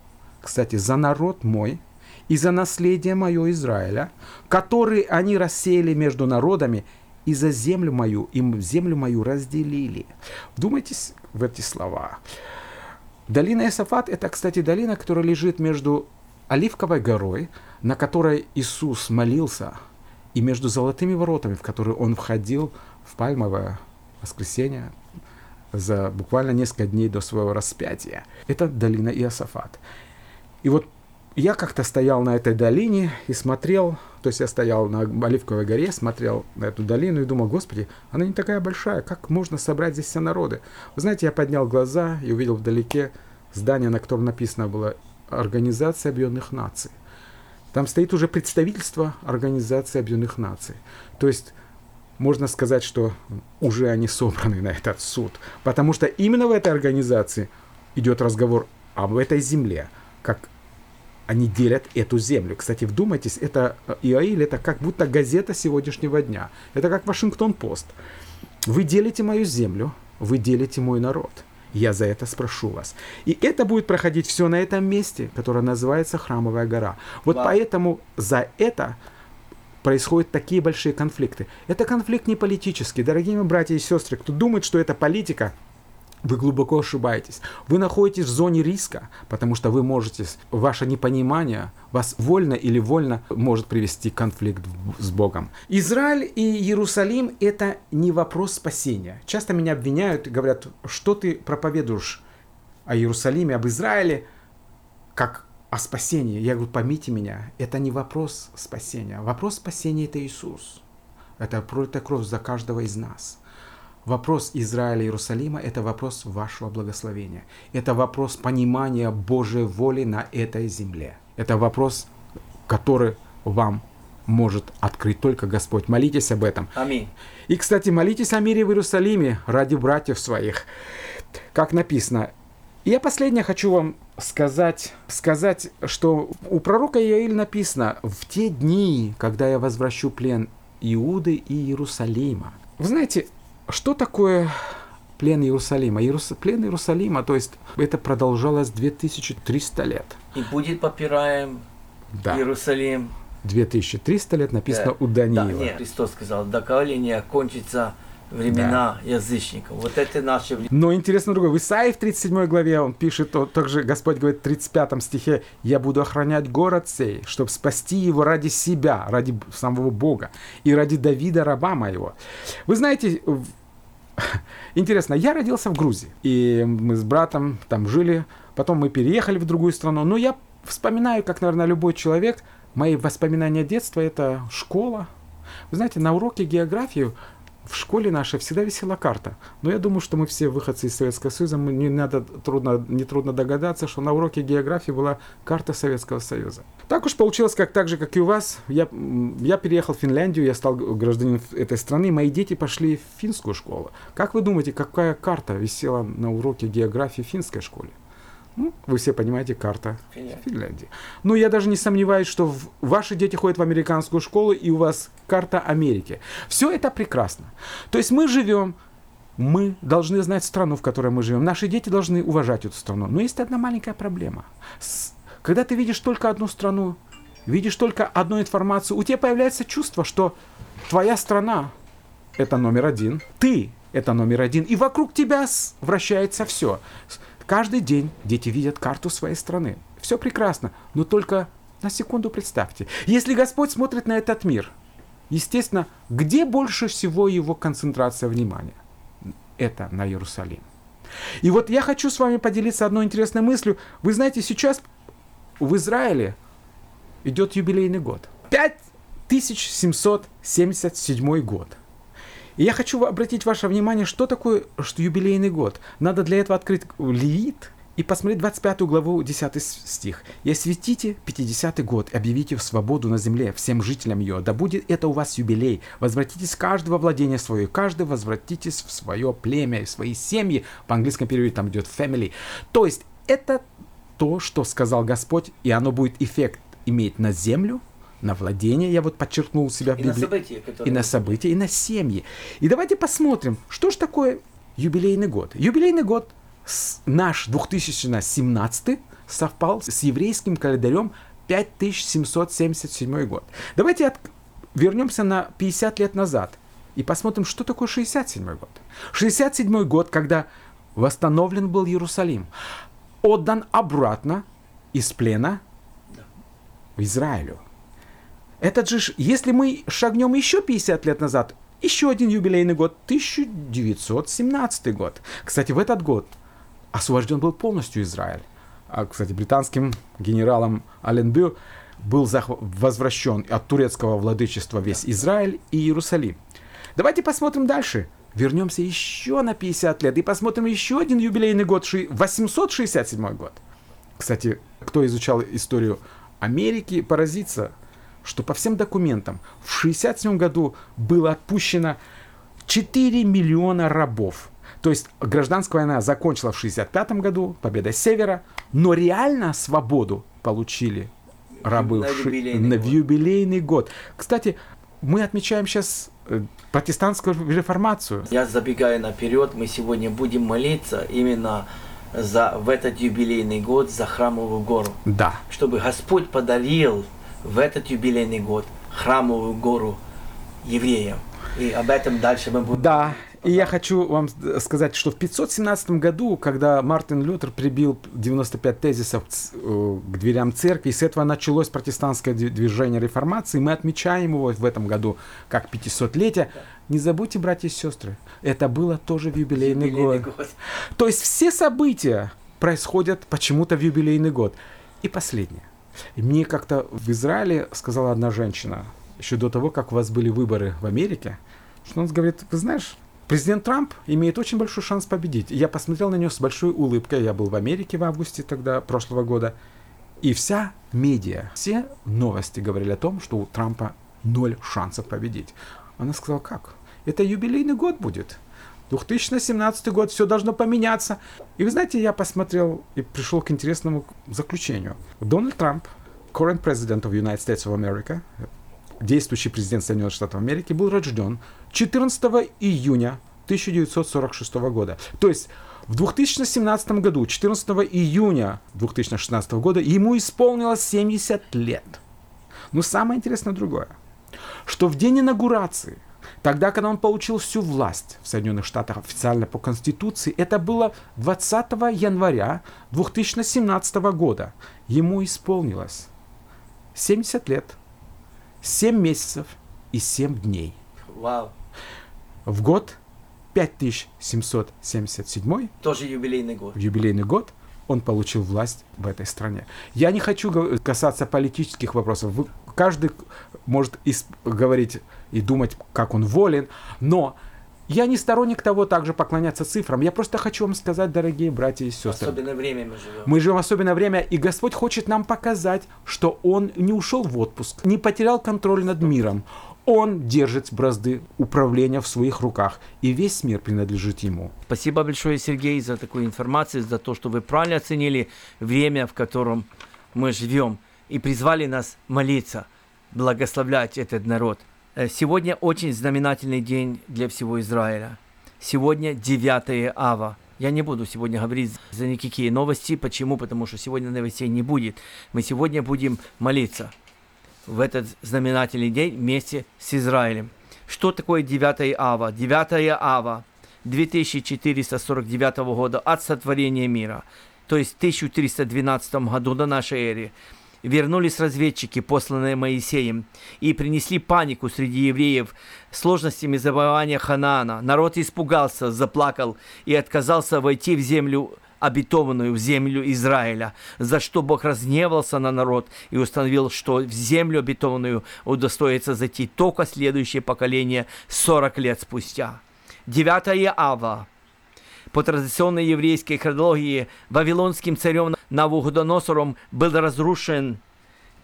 Кстати, за народ мой и за наследие мое Израиля, который они рассеяли между народами – и за землю мою, им землю мою разделили. Вдумайтесь в эти слова. Долина Эсафат – это, кстати, долина, которая лежит между Оливковой горой, на которой Иисус молился, и между золотыми воротами, в которые он входил в пальмовое воскресенье за буквально несколько дней до своего распятия. Это долина Иосафат. И вот я как-то стоял на этой долине и смотрел То есть я стоял на Оливковой горе, смотрел на эту долину и думал, господи, она не такая большая, как можно собрать здесь все народы? Вы знаете, я поднял глаза и увидел вдалеке здание, на котором написано было Организация Объединенных Наций. Там стоит уже представительство Организации Объединенных Наций. То есть можно сказать, что уже они собраны на этот суд. Потому что именно в этой организации идет разговор об этой земле, как они делят эту землю. Кстати, вдумайтесь, это э, Иаиль, это как будто газета сегодняшнего дня. Это как Вашингтон-Пост. Вы делите мою землю, вы делите мой народ. Я за это спрошу вас. И это будет проходить все на этом месте, которое называется Храмовая гора. Вот Вау. поэтому за это происходят такие большие конфликты. Это конфликт не политический. Дорогие мои братья и сестры, кто думает, что это политика, вы глубоко ошибаетесь. Вы находитесь в зоне риска, потому что вы можете, ваше непонимание вас вольно или вольно может привести конфликт с Богом. Израиль и Иерусалим – это не вопрос спасения. Часто меня обвиняют и говорят, что ты проповедуешь о Иерусалиме, об Израиле, как о спасении. Я говорю, поймите меня, это не вопрос спасения. Вопрос спасения – это Иисус. Это пролитая кровь за каждого из нас. Вопрос Израиля и Иерусалима – это вопрос вашего благословения. Это вопрос понимания Божьей воли на этой земле. Это вопрос, который вам может открыть только Господь. Молитесь об этом. Аминь. И, кстати, молитесь о мире в Иерусалиме ради братьев своих. Как написано, я последнее хочу вам сказать, сказать, что у пророка Иаиль написано, в те дни, когда я возвращу плен Иуды и Иерусалима. Вы знаете, что такое плен Иерусалима? Иерус... Плен Иерусалима, то есть это продолжалось 2300 лет. И будет попираем да. Иерусалим. 2300 лет написано да. у Даниила. Да, нет, Христос сказал, до не окончится времена да. язычников. Вот это наше Но интересно другое. В Исаии в 37 главе он пишет, то, также Господь говорит в 35 стихе, «Я буду охранять город сей, чтобы спасти его ради себя, ради самого Бога, и ради Давида, раба моего». Вы знаете, интересно, я родился в Грузии, и мы с братом там жили, потом мы переехали в другую страну, но я вспоминаю, как, наверное, любой человек, мои воспоминания детства – это школа. Вы знаете, на уроке географии в школе нашей всегда висела карта. Но я думаю, что мы все выходцы из Советского Союза, мы не надо трудно, не догадаться, что на уроке географии была карта Советского Союза. Так уж получилось, как так же, как и у вас. Я, я переехал в Финляндию, я стал гражданином этой страны, мои дети пошли в финскую школу. Как вы думаете, какая карта висела на уроке географии в финской школе? Ну, вы все понимаете, карта Финляндии. Финляндии. Ну, я даже не сомневаюсь, что в, ваши дети ходят в американскую школу, и у вас карта Америки. Все это прекрасно. То есть мы живем, мы должны знать страну, в которой мы живем. Наши дети должны уважать эту страну. Но есть одна маленькая проблема. С, когда ты видишь только одну страну, видишь только одну информацию, у тебя появляется чувство, что твоя страна – это номер один, ты – это номер один, и вокруг тебя вращается все. Каждый день дети видят карту своей страны. Все прекрасно, но только на секунду представьте. Если Господь смотрит на этот мир, естественно, где больше всего его концентрация внимания? Это на Иерусалим. И вот я хочу с вами поделиться одной интересной мыслью. Вы знаете, сейчас в Израиле идет юбилейный год. 5777 год. И я хочу обратить ваше внимание, что такое что юбилейный год. Надо для этого открыть Левит и посмотреть 25 главу 10 стих. «И осветите 50 год, и объявите свободу на земле всем жителям ее. Да будет это у вас юбилей. Возвратитесь каждого владения свое, каждый возвратитесь в свое племя, в свои семьи». По английскому переводе там идет family. То есть это то, что сказал Господь, и оно будет эффект иметь на землю – на владение, я вот подчеркнул себя в Библии. И на события, которые... И на события, и на семьи. И давайте посмотрим, что же такое юбилейный год. Юбилейный год наш 2017 совпал с еврейским календарем 5777 год. Давайте от... вернемся на 50 лет назад и посмотрим, что такое 67 год. 67 год, когда восстановлен был Иерусалим, отдан обратно из плена в Израилю. Этот же, если мы шагнем еще 50 лет назад, еще один юбилейный год, 1917 год. Кстати, в этот год освобожден был полностью Израиль. А, кстати, британским генералом Алленбю был возвращен от турецкого владычества весь Израиль и Иерусалим. Давайте посмотрим дальше. Вернемся еще на 50 лет и посмотрим еще один юбилейный год, 867 год. Кстати, кто изучал историю Америки, поразится, что по всем документам в 67 году было отпущено 4 миллиона рабов. То есть гражданская война закончила в 65 году, победа Севера, но реально свободу получили рабы на юбилейный, в, на юбилейный год. Кстати, мы отмечаем сейчас э, протестантскую реформацию. Я забегаю наперед, мы сегодня будем молиться именно за в этот юбилейный год за храмовую гору. Да. Чтобы Господь подарил в этот юбилейный год храмовую гору евреям. И об этом дальше мы будем. Да, и я хочу вам сказать, что в 517 году, когда Мартин Лютер прибил 95 тезисов э, к дверям церкви, с этого началось протестантское движение реформации, мы отмечаем его в этом году как 500-летие. Не забудьте, братья и сестры, это было тоже в юбилейный, юбилейный год. год. То есть все события происходят почему-то в юбилейный год. И последнее. И мне как-то в Израиле сказала одна женщина, еще до того, как у вас были выборы в Америке, что он говорит, вы знаешь, Президент Трамп имеет очень большой шанс победить. Я посмотрел на него с большой улыбкой. Я был в Америке в августе тогда, прошлого года. И вся медиа, все новости говорили о том, что у Трампа ноль шансов победить. Она сказала, как? Это юбилейный год будет. 2017 год, все должно поменяться. И вы знаете, я посмотрел и пришел к интересному заключению. Дональд Трамп, current president of United States of America, действующий президент Соединенных Штатов Америки, был рожден 14 июня 1946 года. То есть в 2017 году, 14 июня 2016 года, ему исполнилось 70 лет. Но самое интересное другое, что в день инаугурации, тогда, когда он получил всю власть в Соединенных Штатах официально по Конституции, это было 20 января 2017 года, ему исполнилось 70 лет – 7 месяцев и 7 дней. Вау. В год 5777. Тоже юбилейный год. В юбилейный год он получил власть в этой стране. Я не хочу касаться политических вопросов. Каждый может говорить и думать, как он волен, но я не сторонник того также поклоняться цифрам. Я просто хочу вам сказать, дорогие братья и сестры. Особенное время мы живем. Мы живем в особенное время, и Господь хочет нам показать, что Он не ушел в отпуск, не потерял контроль над миром. Он держит бразды управления в своих руках, и весь мир принадлежит ему. Спасибо большое, Сергей, за такую информацию, за то, что вы правильно оценили время, в котором мы живем, и призвали нас молиться, благословлять этот народ – сегодня очень знаменательный день для всего Израиля. Сегодня 9 ава. Я не буду сегодня говорить за никакие новости. Почему? Потому что сегодня новостей не будет. Мы сегодня будем молиться в этот знаменательный день вместе с Израилем. Что такое 9 ава? 9 ава 2449 года от сотворения мира, то есть в 1312 году до нашей эры вернулись разведчики, посланные Моисеем, и принесли панику среди евреев сложностями завоевания Ханаана. Народ испугался, заплакал и отказался войти в землю обетованную в землю Израиля, за что Бог разгневался на народ и установил, что в землю обетованную удостоится зайти только следующее поколение 40 лет спустя. 9 ава по традиционной еврейской хронологии вавилонским царем Навуходоносором был разрушен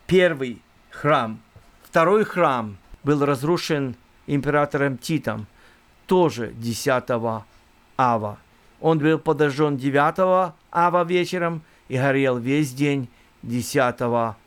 первый храм. Второй храм был разрушен императором Титом, тоже 10 ава. Он был подожжен 9 ава вечером и горел весь день 10 ава.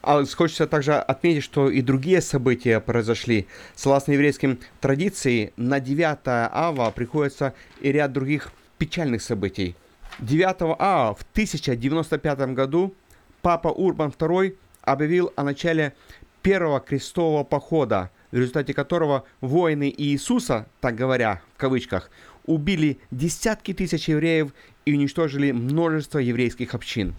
А хочется также отметить, что и другие события произошли. Согласно еврейским традициям, на 9 ава приходится и ряд других печальных событий. 9 ава в 1095 году папа Урбан II объявил о начале первого крестового похода, в результате которого воины Иисуса, так говоря, в кавычках, убили десятки тысяч евреев и уничтожили множество еврейских общин.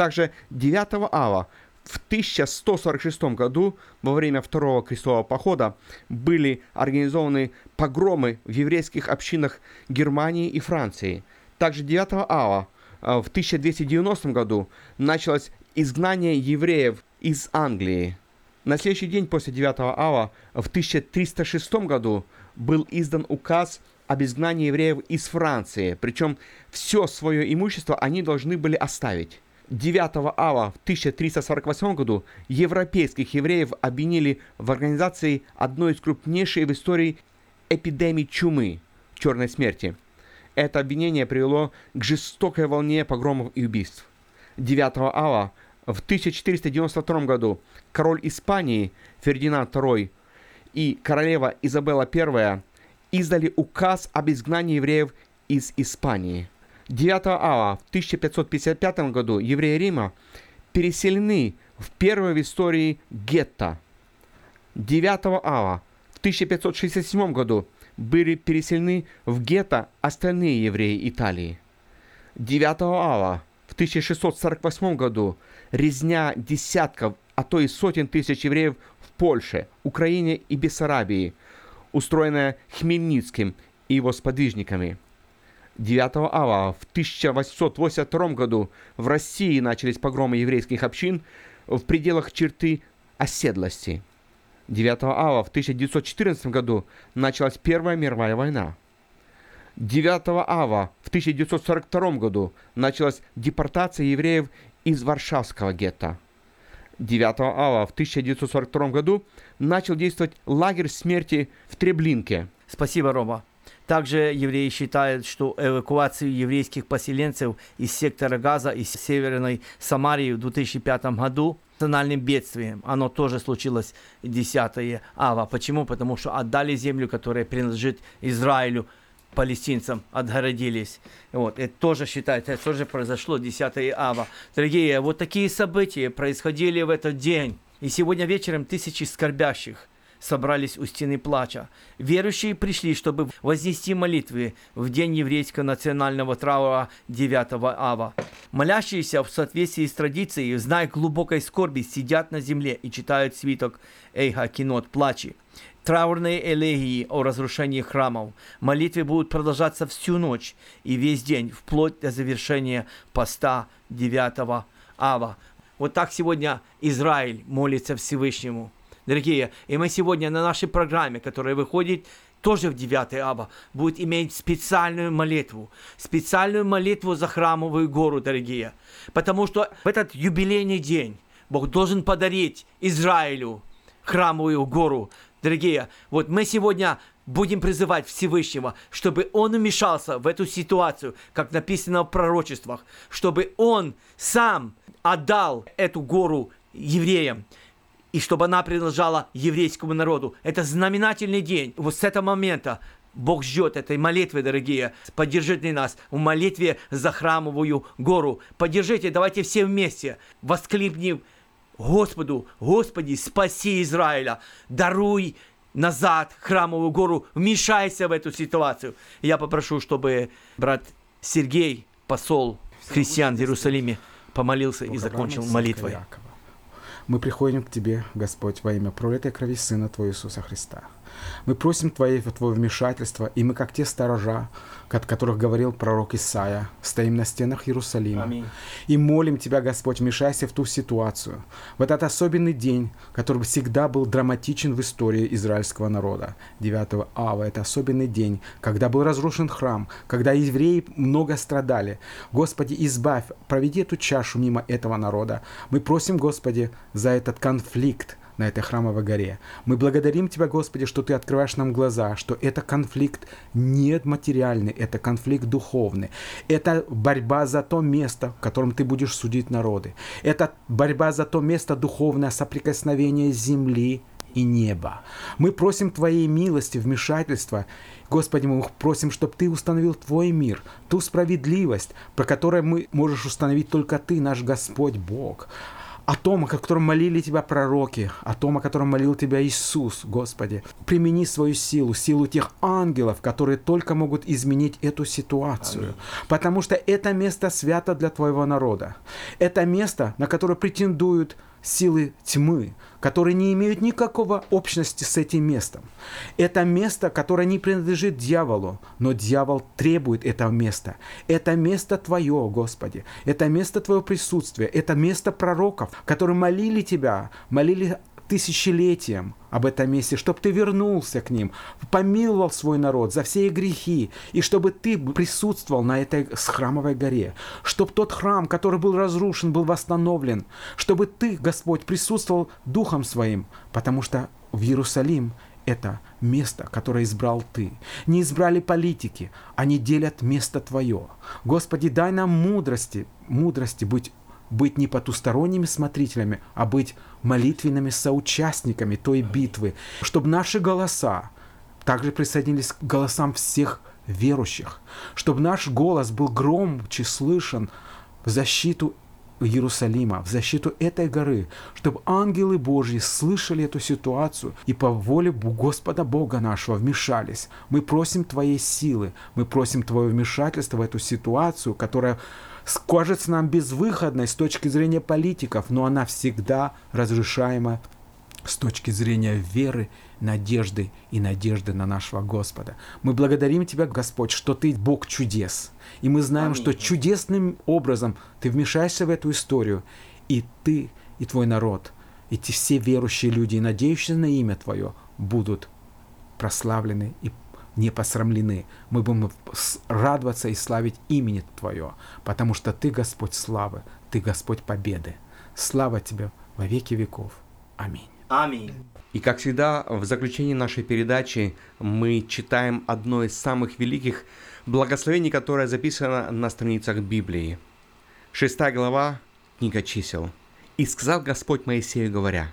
Также 9 ава в 1146 году во время Второго крестового похода были организованы погромы в еврейских общинах Германии и Франции. Также 9 ава э, в 1290 году началось изгнание евреев из Англии. На следующий день после 9 ава в 1306 году был издан указ об изгнании евреев из Франции, причем все свое имущество они должны были оставить. 9 ава в 1348 году европейских евреев обвинили в организации одной из крупнейшей в истории эпидемий чумы, черной смерти. Это обвинение привело к жестокой волне погромов и убийств. 9 ава в 1492 году король Испании Фердинанд II и королева Изабелла I издали указ об изгнании евреев из Испании – 9 ава в 1555 году евреи Рима переселены в первое в истории гетто. 9 ава в 1567 году были переселены в гетто остальные евреи Италии. 9 ава в 1648 году резня десятков, а то и сотен тысяч евреев в Польше, Украине и Бессарабии, устроенная Хмельницким и его сподвижниками – 9 ава в 1882 году в России начались погромы еврейских общин в пределах черты оседлости. 9 ава в 1914 году началась Первая мировая война. 9 ава в 1942 году началась депортация евреев из Варшавского гетто. 9 ава в 1942 году начал действовать лагерь смерти в Треблинке. Спасибо, Рома. Также евреи считают, что эвакуацию еврейских поселенцев из сектора Газа из Северной Самарии в 2005 году национальным бедствием. Оно тоже случилось 10 ава. Почему? Потому что отдали землю, которая принадлежит Израилю, палестинцам отгородились. Вот. Это тоже считается, это тоже произошло 10 ава. Дорогие, вот такие события происходили в этот день. И сегодня вечером тысячи скорбящих собрались у стены плача. Верующие пришли, чтобы вознести молитвы в день еврейского национального траура 9 ава. Молящиеся в соответствии с традицией, зная глубокой скорби, сидят на земле и читают свиток Эйха Кинот Плачи. Траурные элегии о разрушении храмов. Молитвы будут продолжаться всю ночь и весь день, вплоть до завершения поста 9 ава. Вот так сегодня Израиль молится Всевышнему дорогие. И мы сегодня на нашей программе, которая выходит тоже в 9 аба, будет иметь специальную молитву. Специальную молитву за храмовую гору, дорогие. Потому что в этот юбилейный день Бог должен подарить Израилю храмовую гору. Дорогие, вот мы сегодня будем призывать Всевышнего, чтобы Он вмешался в эту ситуацию, как написано в пророчествах, чтобы Он сам отдал эту гору евреям и чтобы она принадлежала еврейскому народу. Это знаменательный день. Вот с этого момента Бог ждет этой молитвы, дорогие. Поддержите нас в молитве за храмовую гору. Поддержите, давайте все вместе воскликнем Господу, Господи, спаси Израиля, даруй назад храмовую гору, вмешайся в эту ситуацию. Я попрошу, чтобы брат Сергей, посол христиан в Иерусалиме, помолился и закончил молитвой. Мы приходим к Тебе, Господь, во имя пролитой крови Сына Твоего Иисуса Христа. Мы просим Твое, Твое вмешательство, и мы, как те сторожа, о которых говорил пророк Исаия, стоим на стенах Иерусалима Аминь. и молим Тебя, Господь, вмешайся в ту ситуацию, в этот особенный день, который всегда был драматичен в истории израильского народа. 9 ава – это особенный день, когда был разрушен храм, когда евреи много страдали. Господи, избавь, проведи эту чашу мимо этого народа. Мы просим, Господи, за этот конфликт, на этой храмовой горе. Мы благодарим Тебя, Господи, что Ты открываешь нам глаза, что это конфликт не материальный, это конфликт духовный. Это борьба за то место, в котором Ты будешь судить народы. Это борьба за то место духовное соприкосновение земли и неба. Мы просим Твоей милости, вмешательства. Господи, мы просим, чтобы Ты установил Твой мир, ту справедливость, про которую мы можешь установить только Ты, наш Господь Бог о том, о котором молили тебя пророки, о том, о котором молил тебя Иисус, Господи. Примени свою силу, силу тех ангелов, которые только могут изменить эту ситуацию. Аминь. Потому что это место свято для твоего народа. Это место, на которое претендуют силы тьмы, которые не имеют никакого общности с этим местом. Это место, которое не принадлежит дьяволу, но дьявол требует этого места. Это место Твое, Господи. Это место Твое присутствия. Это место пророков, которые молили Тебя, молили тысячелетиям об этом месте, чтобы ты вернулся к ним, помиловал свой народ за все грехи, и чтобы ты присутствовал на этой храмовой горе, чтобы тот храм, который был разрушен, был восстановлен, чтобы ты, Господь, присутствовал Духом Своим, потому что в Иерусалим это место, которое избрал Ты. Не избрали политики, они делят место Твое. Господи, дай нам мудрости, мудрости быть быть не потусторонними смотрителями, а быть молитвенными соучастниками той битвы, чтобы наши голоса также присоединились к голосам всех верующих, чтобы наш голос был громче слышен в защиту Иерусалима, в защиту этой горы, чтобы ангелы Божьи слышали эту ситуацию и по воле Господа Бога нашего вмешались. Мы просим Твоей силы, мы просим Твое вмешательство в эту ситуацию, которая кажется нам безвыходной с точки зрения политиков, но она всегда разрешаема с точки зрения веры, надежды и надежды на нашего Господа. Мы благодарим Тебя, Господь, что Ты Бог чудес. И мы знаем, Аминь. что чудесным образом Ты вмешаешься в эту историю, и Ты, и Твой народ, эти все верующие люди, и надеющиеся на имя Твое, будут прославлены и не посрамлены. Мы будем радоваться и славить имени Твое, потому что Ты Господь славы, Ты Господь победы. Слава Тебе во веки веков. Аминь. Аминь. И как всегда, в заключении нашей передачи мы читаем одно из самых великих благословений, которое записано на страницах Библии. Шестая глава, книга чисел. «И сказал Господь Моисею, говоря,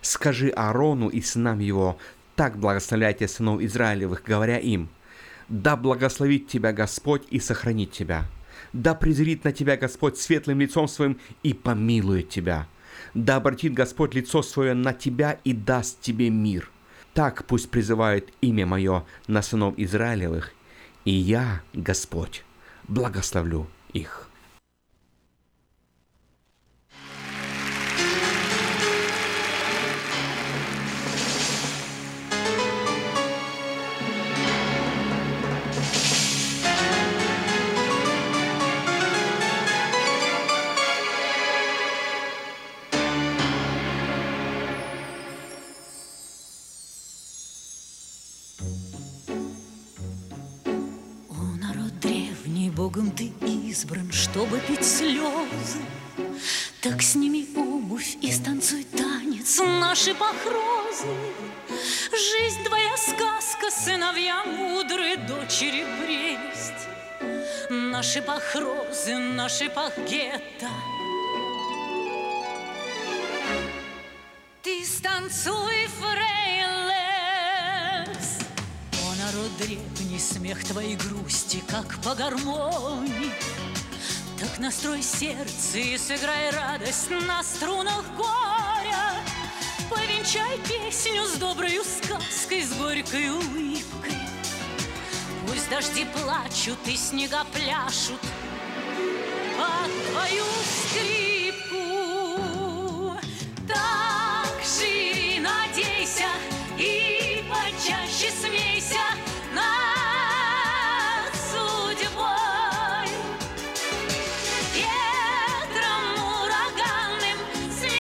«Скажи Аарону и сынам его, так благословляйте сынов Израилевых, говоря им, «Да благословит тебя Господь и сохранит тебя, да презрит на тебя Господь светлым лицом своим и помилует тебя, да обратит Господь лицо свое на тебя и даст тебе мир. Так пусть призывает имя мое на сынов Израилевых, и я, Господь, благословлю их». Чтобы пить слезы. Так сними обувь и станцуй танец наши похрозы. Жизнь твоя сказка, сыновья мудрые, дочери прелесть. Наши похрозы, наши пахгета. Ты станцуй, фрейлес. О, народ древний, смех твоей грусти, как по гармонии. Так настрой сердце и сыграй радость на струнах горя. Повенчай песню с доброй сказкой, с горькой улыбкой. Пусть дожди плачут и снега пляшут, под твою скрипку.